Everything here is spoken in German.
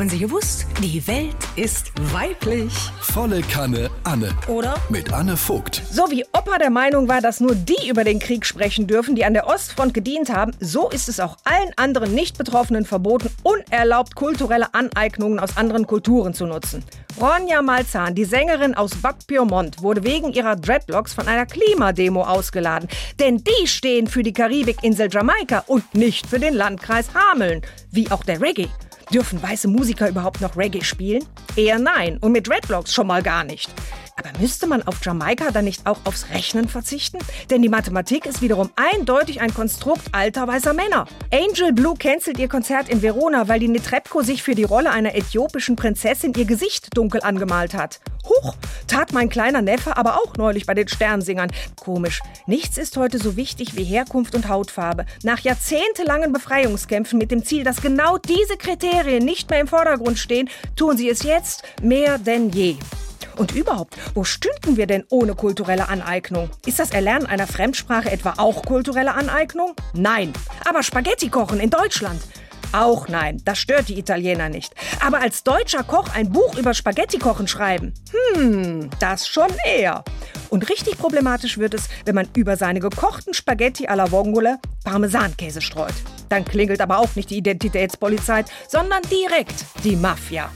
Haben Sie gewusst? Die Welt ist weiblich. Volle Kanne Anne. Oder? Mit Anne Vogt. So wie Opa der Meinung war, dass nur die über den Krieg sprechen dürfen, die an der Ostfront gedient haben, so ist es auch allen anderen Nicht-Betroffenen verboten, unerlaubt kulturelle Aneignungen aus anderen Kulturen zu nutzen. Ronja Malzahn, die Sängerin aus Bad Pyrmont, wurde wegen ihrer Dreadlocks von einer Klimademo ausgeladen. Denn die stehen für die Karibikinsel Jamaika und nicht für den Landkreis Hameln. Wie auch der Reggae. Dürfen weiße Musiker überhaupt noch Reggae spielen? Eher nein. Und mit Dreadlocks schon mal gar nicht. Aber müsste man auf Jamaika dann nicht auch aufs Rechnen verzichten? Denn die Mathematik ist wiederum eindeutig ein Konstrukt alter weißer Männer. Angel Blue cancelt ihr Konzert in Verona, weil die Netrebko sich für die Rolle einer äthiopischen Prinzessin ihr Gesicht dunkel angemalt hat. Huch, tat mein kleiner Neffe aber auch neulich bei den Sternsingern. Komisch, nichts ist heute so wichtig wie Herkunft und Hautfarbe. Nach jahrzehntelangen Befreiungskämpfen mit dem Ziel, dass genau diese Kriterien nicht mehr im Vordergrund stehen, tun sie es jetzt mehr denn je. Und überhaupt, wo stünden wir denn ohne kulturelle Aneignung? Ist das Erlernen einer Fremdsprache etwa auch kulturelle Aneignung? Nein. Aber Spaghetti kochen in Deutschland? Auch nein, das stört die Italiener nicht. Aber als deutscher Koch ein Buch über Spaghetti-Kochen schreiben? Hm, das schon eher. Und richtig problematisch wird es, wenn man über seine gekochten Spaghetti alla Vongole Parmesankäse streut. Dann klingelt aber auch nicht die Identitätspolizei, sondern direkt die Mafia.